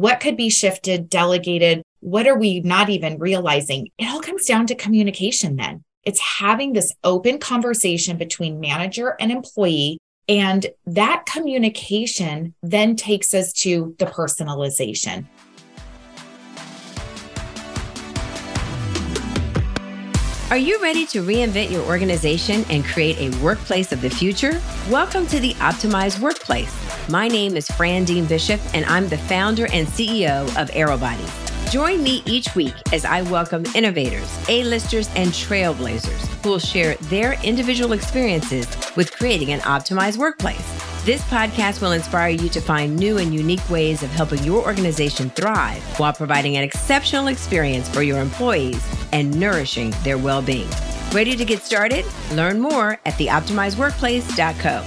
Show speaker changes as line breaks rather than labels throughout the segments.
what could be shifted, delegated, what are we not even realizing? It all comes down to communication then. It's having this open conversation between manager and employee. And that communication then takes us to the personalization.
Are you ready to reinvent your organization and create a workplace of the future? Welcome to the Optimized Workplace. My name is Fran Dean Bishop, and I'm the founder and CEO of Aerobodies. Join me each week as I welcome innovators, A-listers, and trailblazers who will share their individual experiences with creating an optimized workplace. This podcast will inspire you to find new and unique ways of helping your organization thrive while providing an exceptional experience for your employees and nourishing their well being. Ready to get started? Learn more at theoptimizedworkplace.co.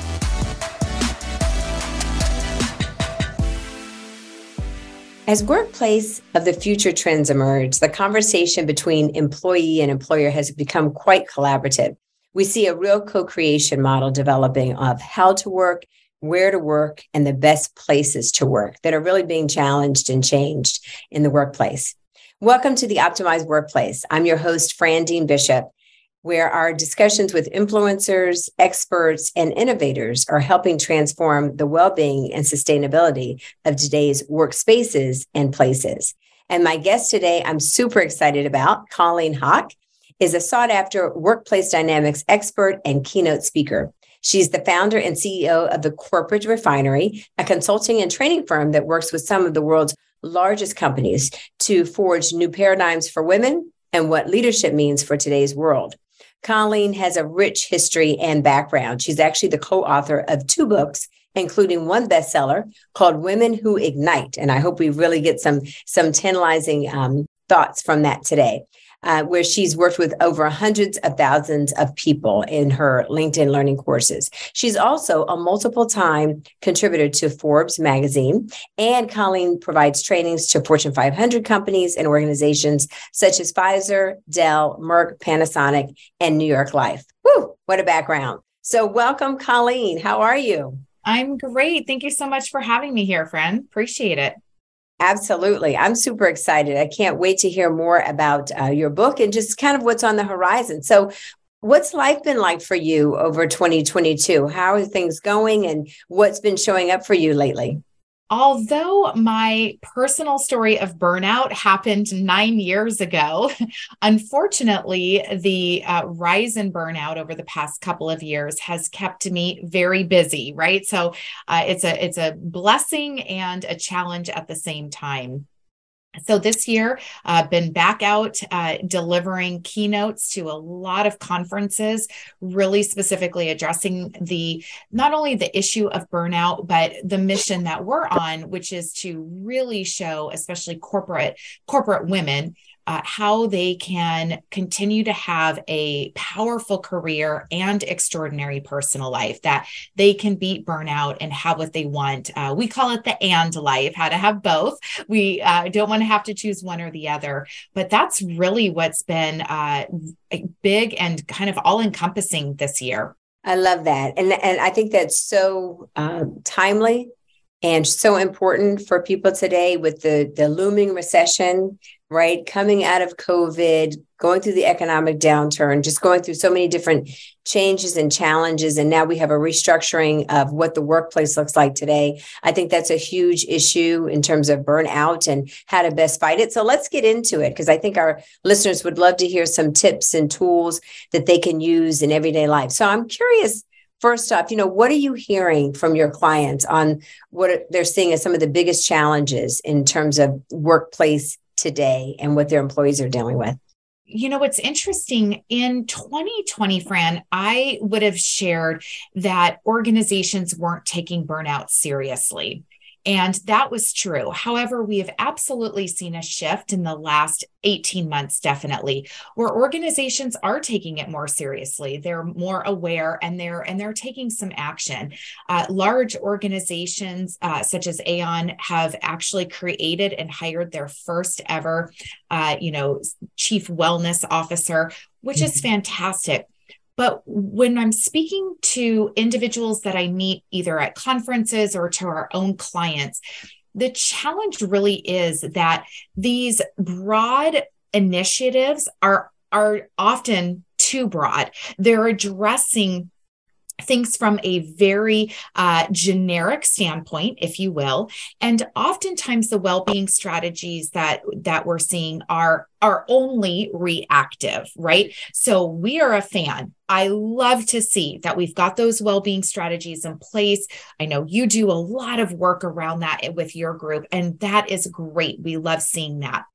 As workplace of the future trends emerge, the conversation between employee and employer has become quite collaborative. We see a real co creation model developing of how to work where to work and the best places to work that are really being challenged and changed in the workplace. Welcome to the Optimized Workplace. I'm your host, Fran Dean Bishop, where our discussions with influencers, experts, and innovators are helping transform the well being and sustainability of today's workspaces and places. And my guest today, I'm super excited about, Colleen Hauk, is a sought after workplace dynamics expert and keynote speaker. She's the founder and CEO of the Corporate Refinery, a consulting and training firm that works with some of the world's largest companies to forge new paradigms for women and what leadership means for today's world. Colleen has a rich history and background. She's actually the co author of two books including one bestseller called Women Who Ignite. And I hope we really get some, some tantalizing um, thoughts from that today uh, where she's worked with over hundreds of thousands of people in her LinkedIn learning courses. She's also a multiple time contributor to Forbes magazine, and Colleen provides trainings to Fortune 500 companies and organizations such as Pfizer, Dell, Merck, Panasonic, and New York Life. Woo, what a background. So, welcome, Colleen. How are you?
I'm great. Thank you so much for having me here, Fran. Appreciate it.
Absolutely. I'm super excited. I can't wait to hear more about uh, your book and just kind of what's on the horizon. So, what's life been like for you over 2022? How are things going and what's been showing up for you lately?
Although my personal story of burnout happened nine years ago, unfortunately, the uh, rise in burnout over the past couple of years has kept me very busy. Right, so uh, it's a it's a blessing and a challenge at the same time. So this year, I've uh, been back out uh, delivering keynotes to a lot of conferences, really specifically addressing the not only the issue of burnout, but the mission that we're on, which is to really show, especially corporate corporate women, uh, how they can continue to have a powerful career and extraordinary personal life, that they can beat burnout and have what they want. Uh, we call it the and life, how to have both. We uh, don't want to have to choose one or the other, but that's really what's been uh, big and kind of all encompassing this year.
I love that. And, and I think that's so um, timely and so important for people today with the, the looming recession right? Coming out of COVID, going through the economic downturn, just going through so many different changes and challenges. And now we have a restructuring of what the workplace looks like today. I think that's a huge issue in terms of burnout and how to best fight it. So let's get into it because I think our listeners would love to hear some tips and tools that they can use in everyday life. So I'm curious first off, you know, what are you hearing from your clients on what they're seeing as some of the biggest challenges in terms of workplace today and what their employees are dealing with?
You know, what's interesting in 2020, Fran, I would have shared that organizations weren't taking burnout seriously. And that was true. However, we have absolutely seen a shift in the last 18 months, definitely, where organizations are taking it more seriously. They're more aware and they're and they're taking some action. Uh, large organizations uh, such as Aon have actually created and hired their first ever, uh, you know, chief wellness officer, which mm-hmm. is fantastic. But when I'm speaking to individuals that I meet either at conferences or to our own clients, the challenge really is that these broad initiatives are are often too broad. They're addressing things from a very uh, generic standpoint if you will and oftentimes the well-being strategies that that we're seeing are are only reactive right so we are a fan i love to see that we've got those well-being strategies in place. I know you do a lot of work around that with your group and that is great. We love seeing that.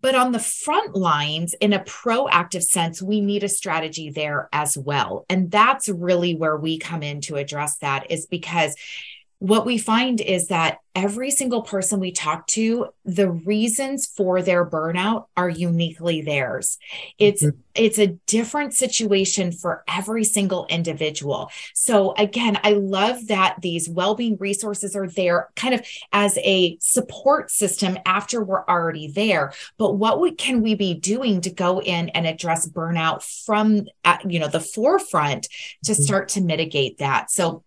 But on the front lines, in a proactive sense, we need a strategy there as well. And that's really where we come in to address that, is because what we find is that every single person we talk to the reasons for their burnout are uniquely theirs it's mm-hmm. it's a different situation for every single individual so again i love that these well-being resources are there kind of as a support system after we're already there but what we, can we be doing to go in and address burnout from uh, you know the forefront to mm-hmm. start to mitigate that so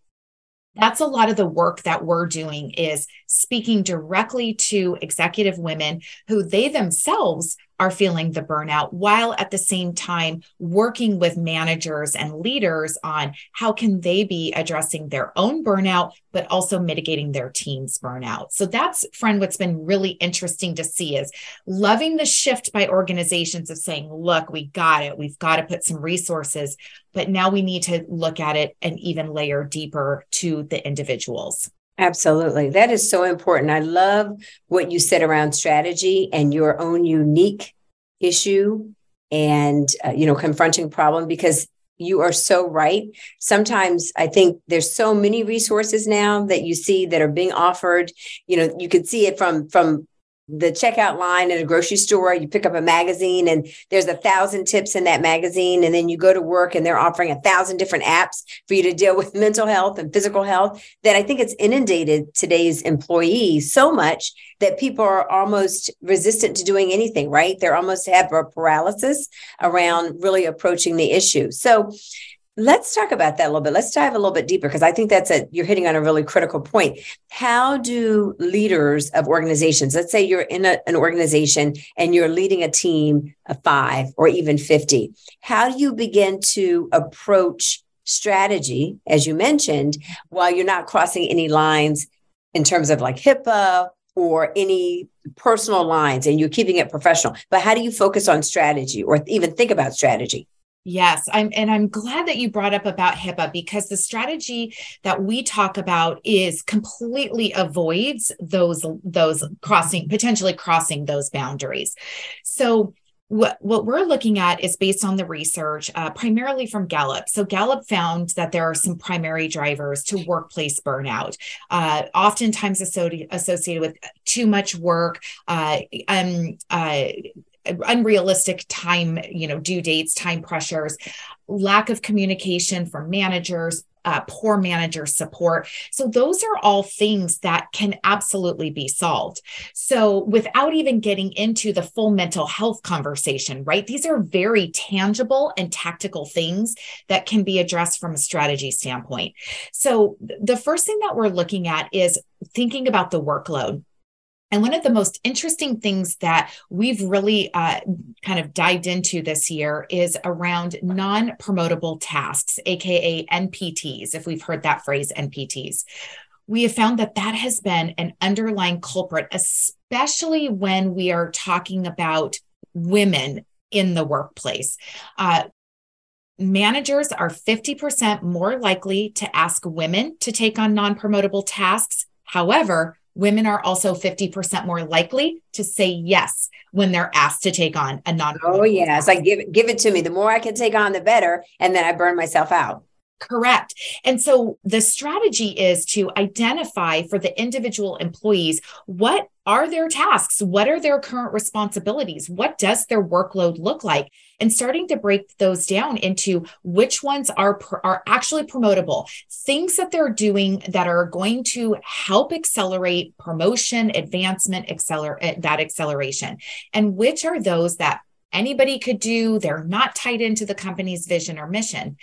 that's a lot of the work that we're doing is speaking directly to executive women who they themselves are feeling the burnout while at the same time working with managers and leaders on how can they be addressing their own burnout but also mitigating their team's burnout. So that's Fran what's been really interesting to see is loving the shift by organizations of saying look we got it. We've got to put some resources but now we need to look at it and even layer deeper to the individuals
Absolutely. That is so important. I love what you said around strategy and your own unique issue and uh, you know confronting problem because you are so right. Sometimes I think there's so many resources now that you see that are being offered. You know, you can see it from from the checkout line in a grocery store you pick up a magazine and there's a thousand tips in that magazine. And then you go to work and they're offering a thousand different apps for you to deal with mental health and physical health that i think it's inundated today's employees so much that people are almost resistant to doing anything right? They're almost have a paralysis around really approaching the issue. So Let's talk about that a little bit. Let's dive a little bit deeper because I think that's a you're hitting on a really critical point. How do leaders of organizations, let's say you're in a, an organization and you're leading a team of five or even 50, how do you begin to approach strategy, as you mentioned, while you're not crossing any lines in terms of like HIPAA or any personal lines and you're keeping it professional? But how do you focus on strategy or even think about strategy?
Yes, I'm and I'm glad that you brought up about HIPAA because the strategy that we talk about is completely avoids those those crossing potentially crossing those boundaries. So what, what we're looking at is based on the research, uh, primarily from Gallup. So, Gallup found that there are some primary drivers to workplace burnout, uh, oftentimes associated, associated with too much work, uh, um, uh, unrealistic time, you know, due dates, time pressures, lack of communication from managers, uh, poor manager support. So, those are all things that can absolutely be solved. So, without even getting into the full mental health conversation, right? These are very tangible and tactical things that can be addressed from a strategy standpoint. So, the first thing that we're looking at is thinking about the workload. And one of the most interesting things that we've really uh, kind of dived into this year is around non promotable tasks, AKA NPTs, if we've heard that phrase, NPTs. We have found that that has been an underlying culprit, especially when we are talking about women in the workplace. Uh, managers are 50% more likely to ask women to take on non promotable tasks. However, women are also 50% more likely to say yes when they're asked to take on a non
Oh yeah, it's like give it give it to me. The more I can take on the better and then I burn myself out.
Correct. And so the strategy is to identify for the individual employees what are their tasks? What are their current responsibilities? What does their workload look like? And starting to break those down into which ones are are actually promotable, things that they're doing that are going to help accelerate promotion, advancement, accelerate eh, that acceleration, and which are those that anybody could do. They're not tied into the company's vision or mission.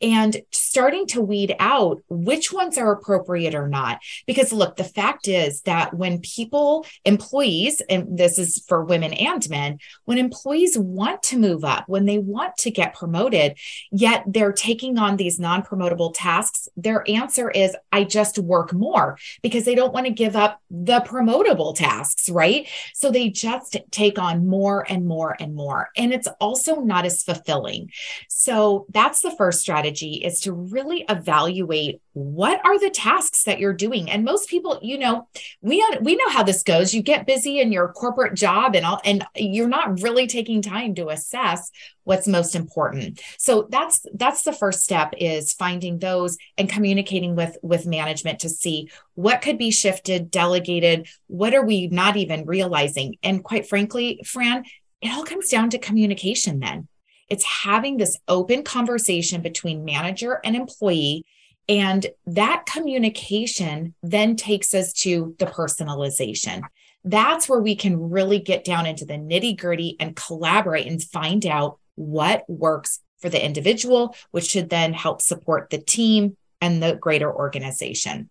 And starting to weed out which ones are appropriate or not. Because look, the fact is that when people, employees, and this is for women and men, when employees want to move up, when they want to get promoted, yet they're taking on these non promotable tasks, their answer is, I just work more because they don't want to give up the promotable tasks, right? So they just take on more and more and more. And it's also not as fulfilling. So that's the first strategy is to really evaluate what are the tasks that you're doing. And most people you know we we know how this goes. You get busy in your corporate job and all and you're not really taking time to assess what's most important. So that's that's the first step is finding those and communicating with with management to see what could be shifted delegated what are we not even realizing? And quite frankly fran it all comes down to communication then it's having this open conversation between manager and employee and that communication then takes us to the personalization. That's where we can really get down into the nitty gritty and collaborate and find out what works for the individual, which should then help support the team and the greater organization.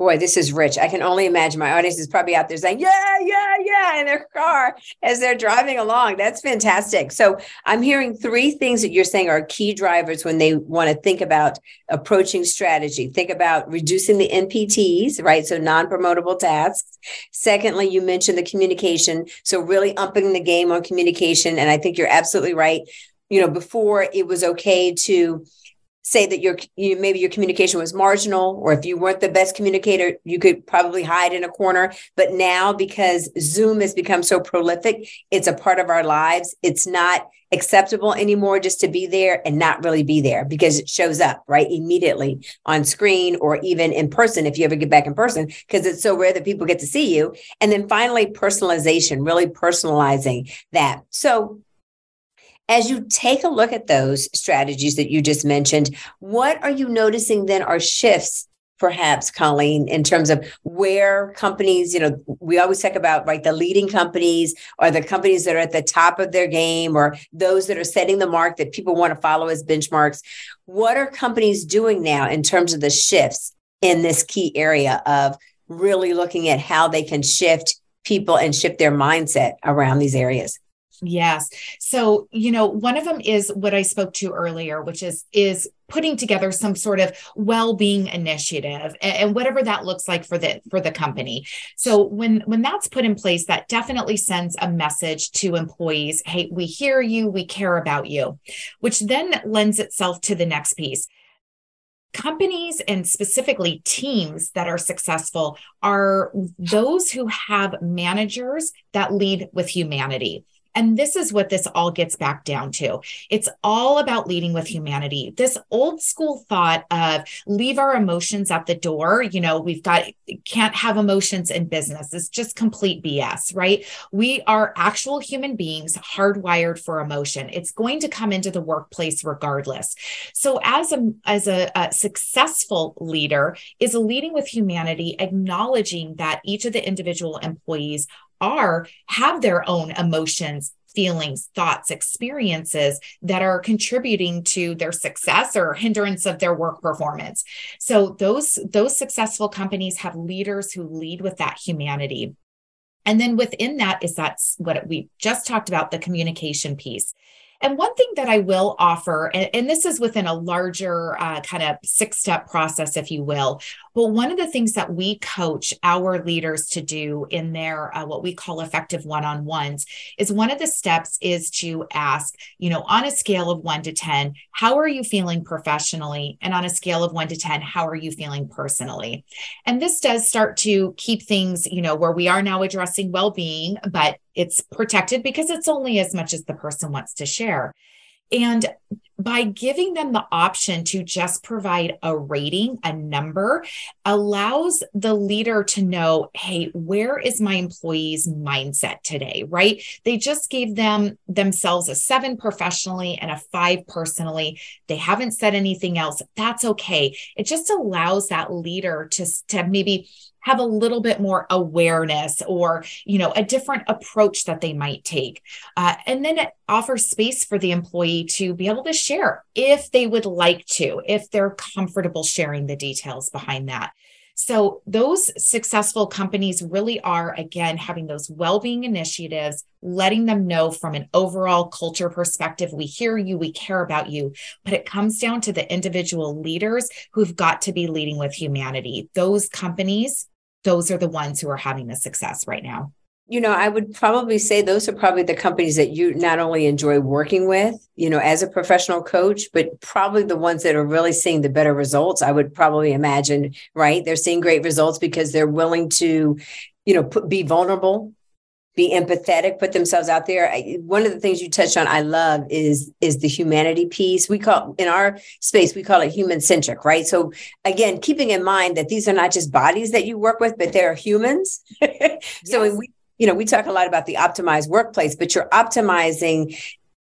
Boy, this is rich. I can only imagine my audience is probably out there saying, yeah, yeah, yeah, in their car as they're driving along. That's fantastic. So I'm hearing three things that you're saying are key drivers when they want to think about approaching strategy. Think about reducing the NPTs, right? So non promotable tasks. Secondly, you mentioned the communication. So really upping the game on communication. And I think you're absolutely right. You know, before it was okay to, say that your you maybe your communication was marginal or if you weren't the best communicator you could probably hide in a corner. But now because zoom has become so prolific it's a part of our lives. It's not acceptable anymore just to be there and not really be there because it shows up right immediately on screen or even in person if you ever get back in person because it's so rare that people get to see you. And then finally personalization really personalizing that. So as you take a look at those strategies that you just mentioned, what are you noticing then are shifts perhaps colleen in terms of where companies you know we always talk about right the leading companies or the companies that are at the top of their game or those that are setting the mark that people want to follow as benchmarks. What are companies doing now in terms of the shifts in this key area of really looking at how they can shift people and shift their mindset around these areas
Yes. So, you know, one of them is what I spoke to earlier, which is is putting together some sort of well-being initiative and, and, whatever that looks like for the for the company. So when when that's put in place, that definitely sends a message to employees, hey, we hear you, we care about you, which then lends itself to the next piece companies and specifically teams that are successful are those who have managers that lead with humanity. And this is what this all gets back down to. It's all about leading with humanity. This old school thought of leave our emotions at the door, you know, we've got can't have emotions in business. It's just complete BS, right? We are actual human beings hardwired for emotion. It's going to come into the workplace regardless. So as a as a, a successful leader is leading with humanity, acknowledging that each of the individual employees are have their own emotions feelings, thoughts, experiences that are contributing to their success or hindrance of their work performance. So those those successful companies have leaders who lead with that humanity. And then within that is that's what we just talked about the communication piece. And one thing that I will offer, and, and this is within a larger uh, kind of six step process, if you will, but one of the things that we coach our leaders to do in their uh, what we call effective one on ones is one of the steps is to ask, you know, on a scale of one to 10, how are you feeling professionally? And on a scale of one to 10, how are you feeling personally? And this does start to keep things, you know, where we are now addressing well being, but it's protected because it's only as much as the person wants to share. And by giving them the option to just provide a rating, a number, allows the leader to know, hey, where is my employee's mindset today? Right? They just gave them themselves a seven professionally and a five personally. They haven't said anything else. That's okay. It just allows that leader to, to maybe have a little bit more awareness or you know a different approach that they might take uh, and then it offers space for the employee to be able to share if they would like to if they're comfortable sharing the details behind that so, those successful companies really are, again, having those well being initiatives, letting them know from an overall culture perspective we hear you, we care about you. But it comes down to the individual leaders who've got to be leading with humanity. Those companies, those are the ones who are having the success right now
you know, I would probably say those are probably the companies that you not only enjoy working with, you know, as a professional coach, but probably the ones that are really seeing the better results. I would probably imagine, right? They're seeing great results because they're willing to, you know, put, be vulnerable, be empathetic, put themselves out there. I, one of the things you touched on, I love is is the humanity piece. We call in our space, we call it human centric, right? So again, keeping in mind that these are not just bodies that you work with, but they're humans. so we you know, we talk a lot about the optimized workplace, but you're optimizing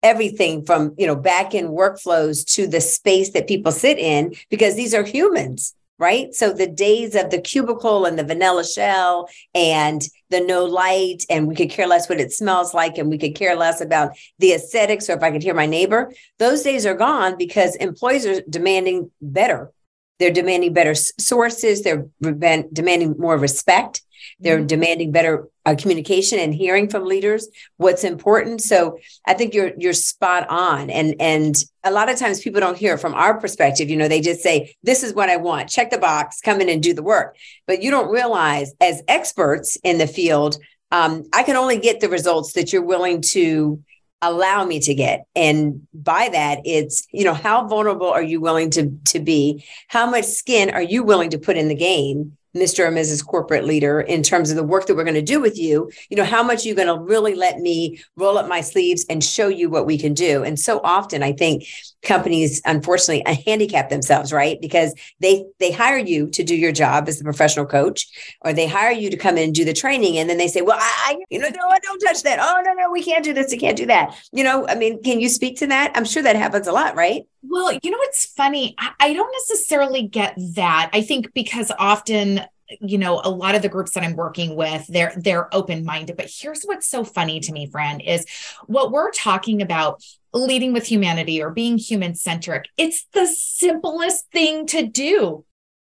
everything from, you know, back end workflows to the space that people sit in because these are humans right? So the days of the cubicle and the vanilla shell and the no light, and we could care less what it smells like, and we could care less about the aesthetics or if I could hear my neighbor, those days are gone because employees are demanding better. They're demanding better sources. They're demanding more respect. They're mm-hmm. demanding better uh, communication and hearing from leaders what's important. So I think you're you're spot on. And and a lot of times people don't hear from our perspective. You know, they just say, "This is what I want. Check the box. Come in and do the work." But you don't realize, as experts in the field, um, I can only get the results that you're willing to allow me to get and by that it's you know how vulnerable are you willing to to be how much skin are you willing to put in the game Mr. or Mrs. Corporate Leader in terms of the work that we're going to do with you. You know, how much are you going to really let me roll up my sleeves and show you what we can do? And so often I think companies unfortunately uh, handicap themselves, right? Because they they hire you to do your job as the professional coach, or they hire you to come in and do the training, and then they say, "Well, I, you know, no, don't touch that. Oh, no, no, we can't do this. We can't do that." You know, I mean, can you speak to that? I'm sure that happens a lot, right?
Well, you know, it's funny. I don't necessarily get that. I think because often you know a lot of the groups that i'm working with they're they're open minded but here's what's so funny to me Fran is what we're talking about leading with humanity or being human centric it's the simplest thing to do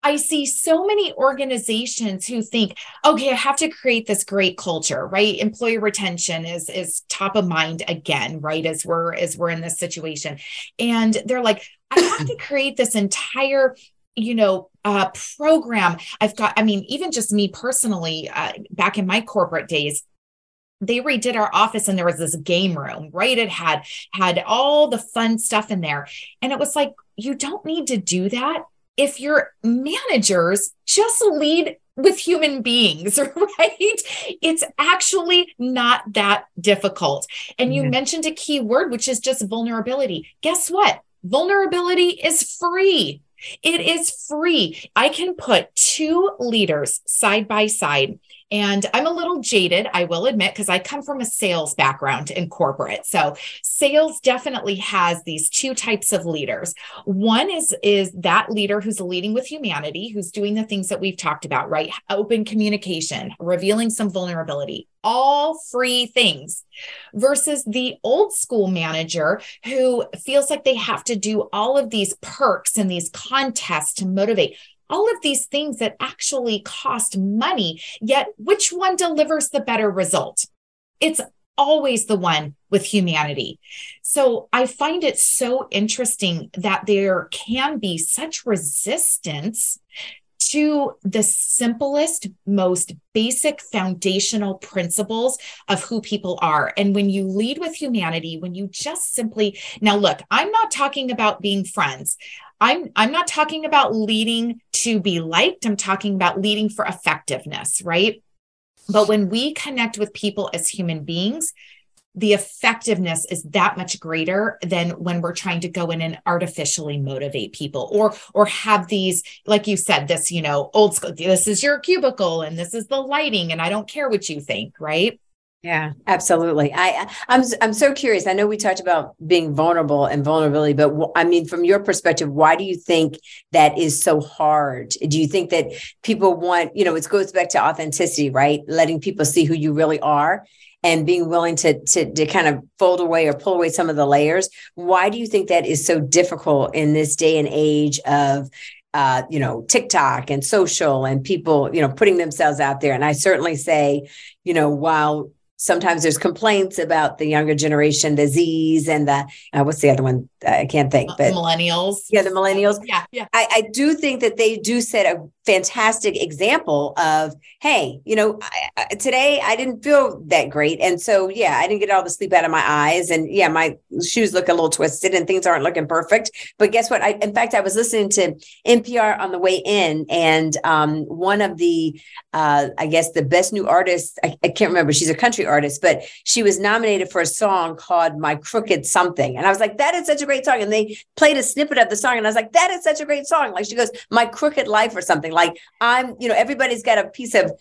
I see so many organizations who think, okay, I have to create this great culture, right? Employee retention is is top of mind again, right? As we're as we're in this situation. And they're like, I have to create this entire you know uh, program i've got i mean even just me personally uh, back in my corporate days they redid our office and there was this game room right it had had all the fun stuff in there and it was like you don't need to do that if your managers just lead with human beings, right? It's actually not that difficult. And you mm-hmm. mentioned a key word, which is just vulnerability. Guess what? Vulnerability is free. It is free. I can put two leaders side by side and I'm a little jaded, I will admit, because I come from a sales background in corporate. So sales definitely has these two types of leaders. One is is that leader who's leading with humanity, who's doing the things that we've talked about, right? Open communication, revealing some vulnerability, all free things versus the old school manager who feels like they have to do all of these perks and these contests to motivate all of these things that actually cost money. Yet, which one delivers the better result? It's always the one with humanity. So I find it so interesting that there can be such resistance to the simplest, most basic foundational principles of who people are. And when you lead with humanity, when you just simply, now look, I'm not talking about being friends. I'm I'm not talking about leading to be liked. I'm talking about leading for effectiveness, right? But when we connect with people as human beings, the effectiveness is that much greater than when we're trying to go in and artificially motivate people or or have these like you said this you know old school this is your cubicle and this is the lighting and I don't care what you think right
Yeah, absolutely. I I'm I'm so curious. I know we talked about being vulnerable and vulnerability, but w- I mean, from your perspective, why do you think that is so hard? Do you think that people want, you know, it goes back to authenticity, right? Letting people see who you really are and being willing to to to kind of fold away or pull away some of the layers. Why do you think that is so difficult in this day and age of uh, you know, TikTok and social and people, you know, putting themselves out there. And I certainly say, you know, while sometimes there's complaints about the younger generation, the Z's and the uh, what's the other one? I can't think, but
millennials.
Yeah, the millennials.
Yeah, yeah.
I, I do think that they do set a fantastic example of, hey, you know, I, I, today I didn't feel that great, and so yeah, I didn't get all the sleep out of my eyes, and yeah, my shoes look a little twisted, and things aren't looking perfect. But guess what? I, in fact, I was listening to NPR on the way in, and um, one of the, uh, I guess, the best new artists. I, I can't remember. She's a country artist, but she was nominated for a song called "My Crooked Something," and I was like, that is such a great song. And they played a snippet of the song, and I was like, that is such a great song. Like she goes, "My Crooked Life" or something. Like I'm, you know, everybody's got a piece of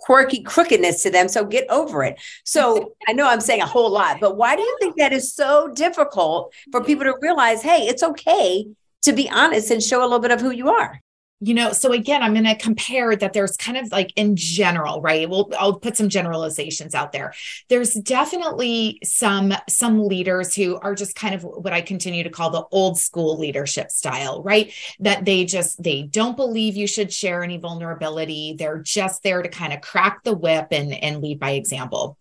quirky crookedness to them. So get over it. So I know I'm saying a whole lot, but why do you think that is so difficult for people to realize, hey, it's okay to be honest and show a little bit of who you are?
You know so again i'm going to compare that there's kind of like in general right? Well i'll put some generalizations out there. There's definitely some some leaders who are just kind of what i continue to call the old school leadership style right? That they just they don't believe you should share any vulnerability. They're just there to kind of crack the whip and and lead by example.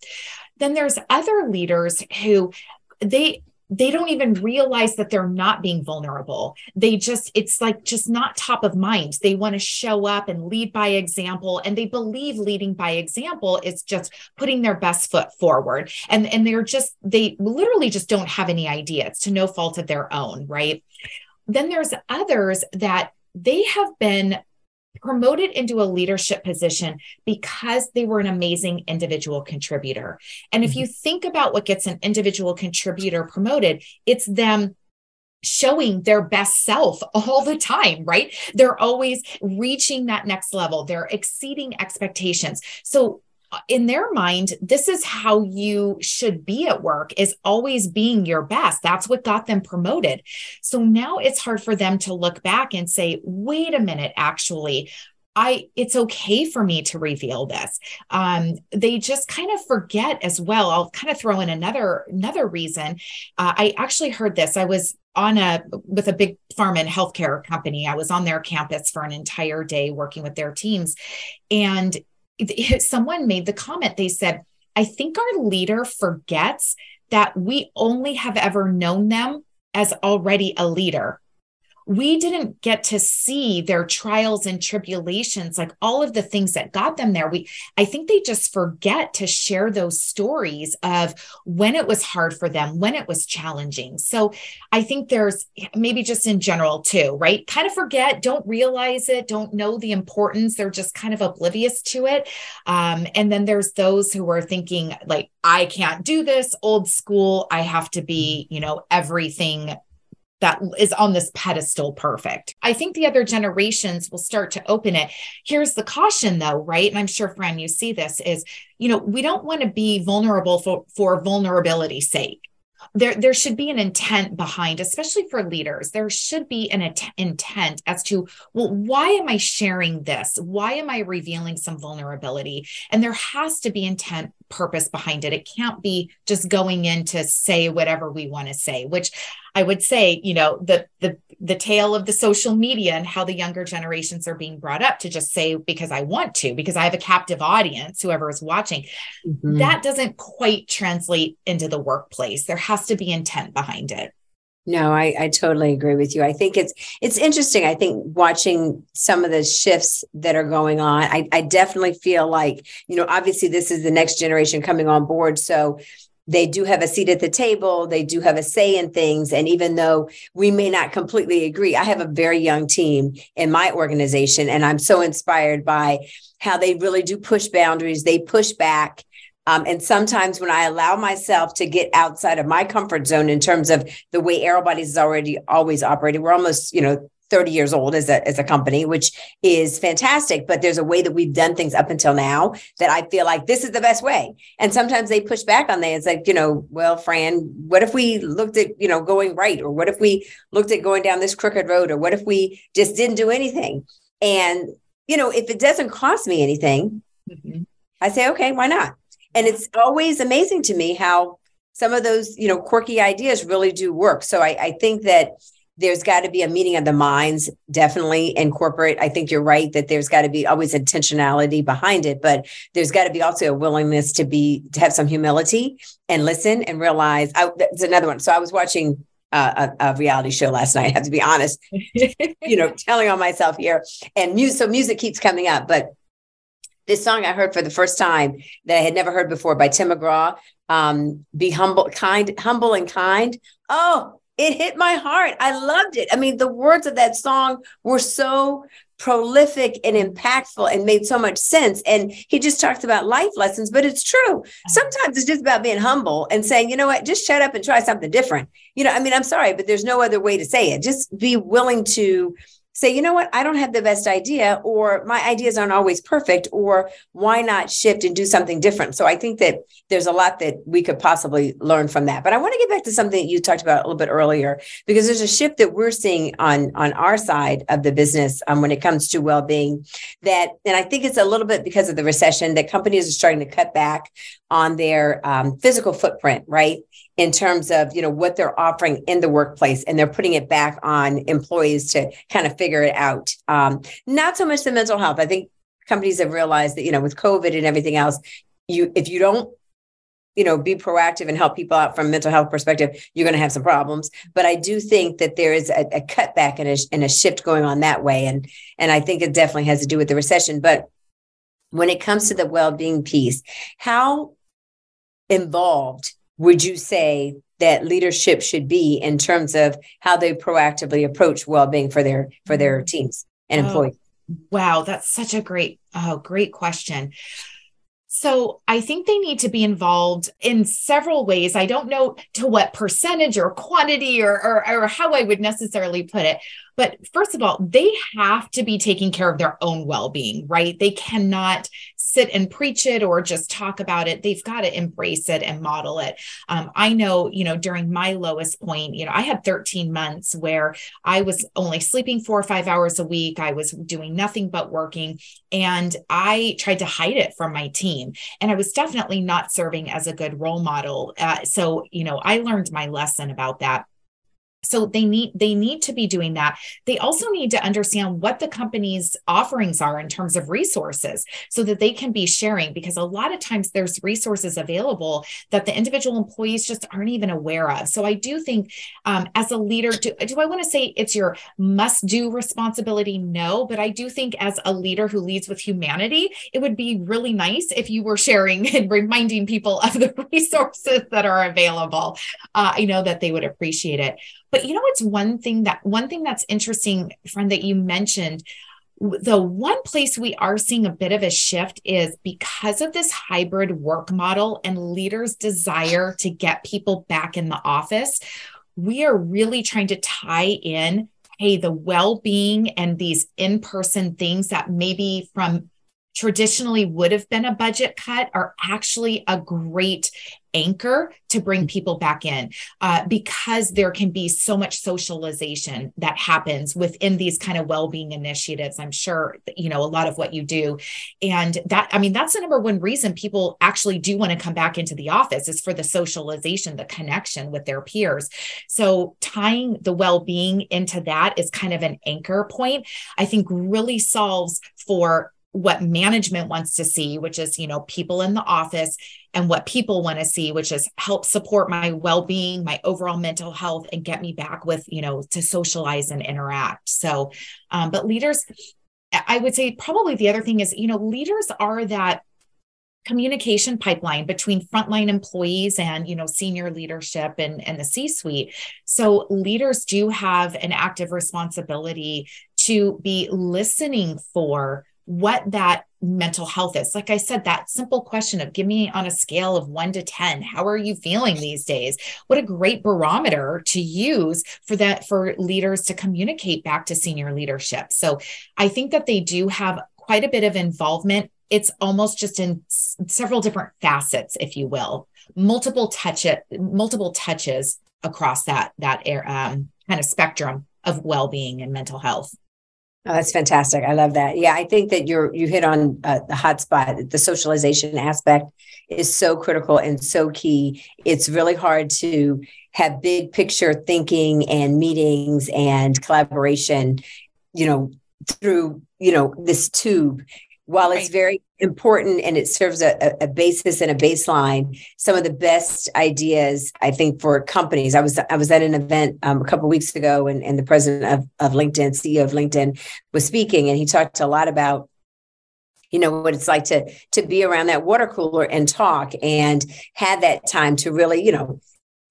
Then there's other leaders who they they don't even realize that they're not being vulnerable. They just, it's like just not top of mind. They want to show up and lead by example. And they believe leading by example is just putting their best foot forward. And, and they're just, they literally just don't have any idea. It's to no fault of their own, right? Then there's others that they have been promoted into a leadership position because they were an amazing individual contributor. And if mm-hmm. you think about what gets an individual contributor promoted, it's them showing their best self all the time, right? They're always reaching that next level, they're exceeding expectations. So in their mind this is how you should be at work is always being your best that's what got them promoted so now it's hard for them to look back and say wait a minute actually I it's okay for me to reveal this. Um, they just kind of forget as well. I'll kind of throw in another another reason. Uh, I actually heard this. I was on a with a big pharma and healthcare company. I was on their campus for an entire day working with their teams, and someone made the comment. They said i think our leader forgets that we only have ever known them as already a leader we didn't get to see their trials and tribulations like all of the things that got them there. We i think they just forget to share those stories of when it was hard for them when it was challenging. So i think there's maybe just in general too right? Kind of forget don't realize it don't know the importance. They're just kind of oblivious to it. Um, and then there's those who are thinking like i can't do this. Old school. I have to be you know everything that is on this pedestal perfect. I think the other generations will start to open it. Here's the caution though, right? And I'm sure Fran you see this is, you know, we don't want to be vulnerable for for vulnerability's sake there there should be an intent behind especially for leaders there should be an at- intent as to well why am i sharing this why am i revealing some vulnerability and there has to be intent purpose behind it it can't be just going in to say whatever we want to say which I would say, you know, the the the tale of the social media and how the younger generations are being brought up to just say because I want to, because I have a captive audience, whoever is watching, mm-hmm. that doesn't quite translate into the workplace. There has to be intent behind it.
No, I, I totally agree with you. I think it's it's interesting. I think watching some of the shifts that are going on, I, I definitely feel like, you know, obviously this is the next generation coming on board. So they do have a seat at the table they do have a say in things and even though we may not completely agree i have a very young team in my organization and i'm so inspired by how they really do push boundaries they push back um, and sometimes when I allow myself to get outside of my comfort zone in terms of the way everybody's already always operated, we're almost, you know, 30 years old as a, as a company, which is fantastic. But there's a way that we've done things up until now that I feel like this is the best way. And sometimes they push back on that. It's like, you know, well, Fran, what if we looked at, you know, going right? Or what if we looked at going down this crooked road? Or what if we just didn't do anything? And, you know, if it doesn't cost me anything, mm-hmm. I say, okay, why not? And it's always amazing to me how some of those, you know, quirky ideas really do work. So I, I think that there's got to be a meeting of the minds definitely in corporate. I think you're right that there's got to be always intentionality behind it but there's got to be also a willingness to be to have some humility and listen and realize I, that's another one. So i was watching uh, a, a, reality show last night i have to be honest you know telling on myself here. And music so music keeps coming up but this song i heard for the first time that i had never heard before by tim mcgraw um, be humble kind humble and kind oh it hit my heart. I loved it. I mean, the words of that song were so prolific and impactful and made so much sense. And he just talks about life lessons, but it's true. Sometimes it's just about being humble and saying, you know what, just shut up and try something different. You know, I mean, I'm sorry, but there's no other way to say it. Just be willing to say, you know what, I don't have the best idea, or my ideas aren't always perfect, or why not shift and do something different? So I think that there's a lot that we could possibly learn from that. But I want to get back to something that you talked about a little bit earlier, because there's a shift that we're seeing on, on our side of the business um, when it comes to well-being that, and I think it's a little bit because of the recession that companies are starting to cut back on their um, physical footprint, right? In terms of you know what they're offering in the workplace and they're putting it back on employees to kind of figure it out. Um, not so much the mental health. I think companies have realized that you know with covid and everything else you if you don't you know be proactive and help people out from a mental health perspective you're going to have some problems. But i do think that there is a, a cutback and a, and a shift going on that way and and i think it definitely has to do with the recession. But when it comes to the well-being piece how involved would you say that leadership should be in terms of how they proactively approach well-being for their for their mm-hmm. teams and oh, employees
oh, wow that's such a great oh great question so I think they need to be involved in several ways. I don't know to what percentage or quantity or, or, or, how I would necessarily put it, but first of all, they have to be taking care of their own well being, right? They cannot sit and preach it or just talk about it. They've got to embrace it and model it. Um, I know, you know, during my lowest point, you know, I had 13 months where I was only sleeping four or five hours a week. I was doing nothing but working. And I tried to hide it from my team. And I was definitely not serving as a good role model. Uh, so, you know, I learned my lesson about that so they need they need to be doing that. They also need to understand what the company's offerings are in terms of resources so that they can be sharing because a lot of times there's resources available that the individual employees just aren't even aware of. So i do think um, as a leader do, do i want to say it's your must do responsibility? No but i do think as a leader who leads with humanity it would be really nice if you were sharing and reminding people of the resources that are available. Uh, i know that they would appreciate it but you know, it's one thing that one thing that's interesting, Fran, that you mentioned. The one place we are seeing a bit of a shift is because of this hybrid work model and leaders' desire to get people back in the office. We are really trying to tie in hey, the well being and these in person things that maybe from traditionally would have been a budget cut are actually a great anchor to bring mm-hmm. people back in uh, because there can be so much socialization that happens within these kind of well-being initiatives i'm sure you know a lot of what you do and that i mean that's the number one reason people actually do want to come back into the office is for the socialization the connection with their peers so tying the well-being into that is kind of an anchor point i think really solves for what management wants to see, which is, you know, people in the office, and what people want to see, which is help support my well being, my overall mental health, and get me back with, you know, to socialize and interact. So, um, but leaders, I would say probably the other thing is, you know, leaders are that communication pipeline between frontline employees and you know senior leadership and, and the c suite so leaders do have an active responsibility to be listening for what that mental health is. Like I said, that simple question of give me on a scale of one to 10, how are you feeling these days? What a great barometer to use for that, for leaders to communicate back to senior leadership. So I think that they do have quite a bit of involvement. It's almost just in s- several different facets, if you will, multiple touch it, multiple touches across that, that um, kind of spectrum of well-being and mental health.
Oh, that's fantastic. I love that. Yeah, I think that you're you hit on uh, the hot spot. The socialization aspect is so critical and so key. It's really hard to have big picture thinking and meetings and collaboration, you know, through, you know, this tube while right. it's very important and it serves a, a, basis and a baseline some of the best ideas i think for companies i was i was at an event um, a couple weeks ago and, and the president of, of linkedin ceo of linkedin was speaking and he talked a lot about you know what it's like to to be around that water cooler and talk and had that time to really you know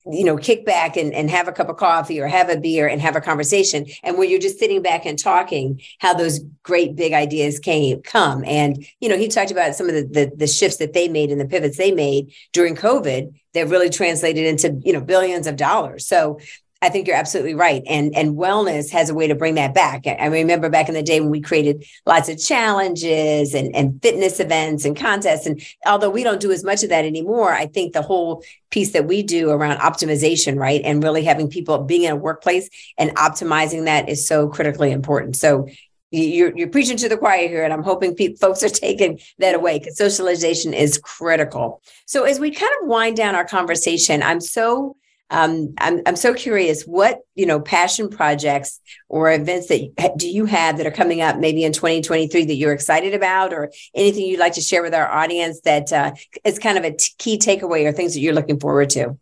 you know, kick back and, and have a cup of coffee or have a beer and have a conversation. And when you're just sitting back and talking, how those great big ideas came come. And, you know, he talked about some of the, the, the shifts that they made and the pivots they made during COVID that really translated into, you know, billions of dollars. So I think you're absolutely right. And and wellness has a way to bring that back. I remember back in the day when we created lots of challenges and, and fitness events and contests. And although we don't do as much of that anymore, I think the whole piece that we do around optimization, right? And really having people being in a workplace and optimizing that is so critically important. So you're, you're preaching to the choir here, and I'm hoping pe- folks are taking that away because socialization is critical. So, as we kind of wind down our conversation, I'm so um, I'm, I'm so curious what you know passion projects or events that do you have that are coming up maybe in 2023 that you're excited about or anything you'd like to share with our audience that uh, is kind of a t- key takeaway or things that you're looking forward to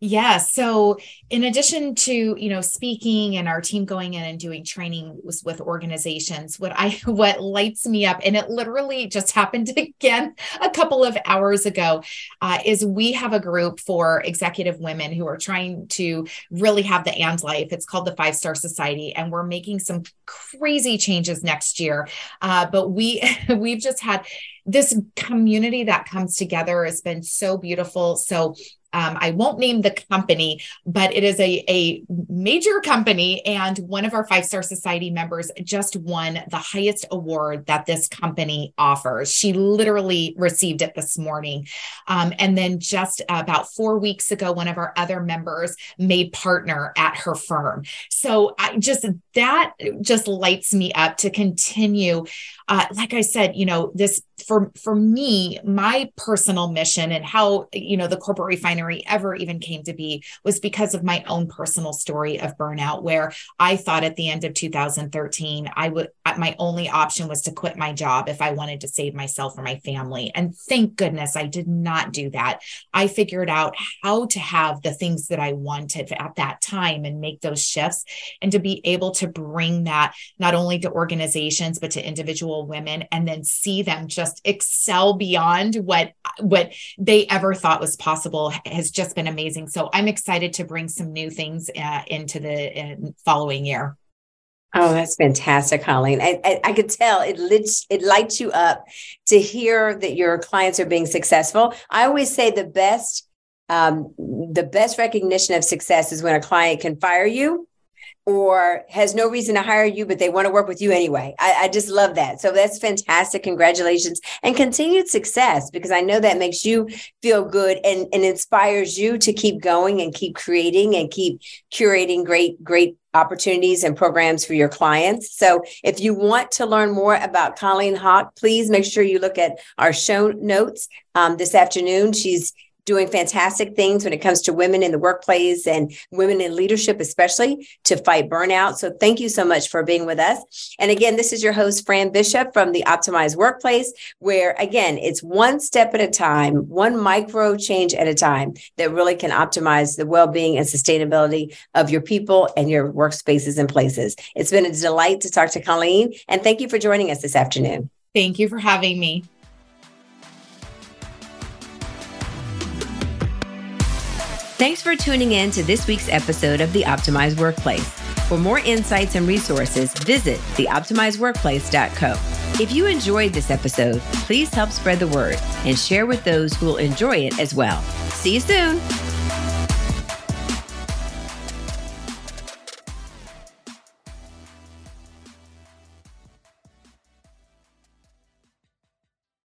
yeah. So in addition to, you know, speaking and our team going in and doing training with, organizations, what I what lights me up, and it literally just happened again a couple of hours ago, uh, is we have a group for executive women who are trying to really have the and life. It's called the Five Star Society, and we're making some crazy changes next year. Uh, but we we've just had this community that comes together has been so beautiful. So um, I won't name the company, but it is a, a major company. And one of our five star society members just won the highest award that this company offers. She literally received it this morning. Um, and then just about four weeks ago, one of our other members made partner at her firm. So I just, that just lights me up to continue. Uh, like I said, you know, this for for me my personal mission and how you know the corporate refinery ever even came to be was because of my own personal story of burnout where i thought at the end of 2013 i would my only option was to quit my job if i wanted to save myself or my family. And thank goodness i did not do that. I figured out how to have the things that i wanted at that time and make those shifts and to be able to bring that not only to organizations but to individual women and then see them just just excel beyond what what they ever thought was possible has just been amazing. So I'm excited to bring some new things uh, into the uh, following year.
Oh, that's fantastic, Colleen. I, I, I, could tell it lights, it lights you up to hear that your clients are being successful. I always say the best um, the best recognition of success is when a client can fire you or has no reason to hire you, but they want to work with you anyway. I, I, just love that. So that's fantastic. Congratulations and continued success because I know that makes you feel good and, and inspires you to keep going and keep creating and keep curating great, great opportunities and programs for your clients. So if you want to learn more about Colleen Hauk, please make sure you look at our show notes um, this afternoon. She's doing fantastic things when it comes to women in the workplace and women in leadership, especially to fight burnout. So thank you so much for being with us. And again, this is your host, Fran Bishop from the Optimized Workplace, where again, it's one step at a time, one micro change at a time that really can optimize the well being and sustainability of your people and your workspaces and places. It's been a delight to talk to Colleen, and thank you for joining us this afternoon.
Thank you for having me.
Thanks for tuning in to this week's episode of The Optimized Workplace. For more insights and resources, visit theoptimizedworkplace.co. If you enjoyed this episode, please help spread the word and share with those who will enjoy it as well. See you soon.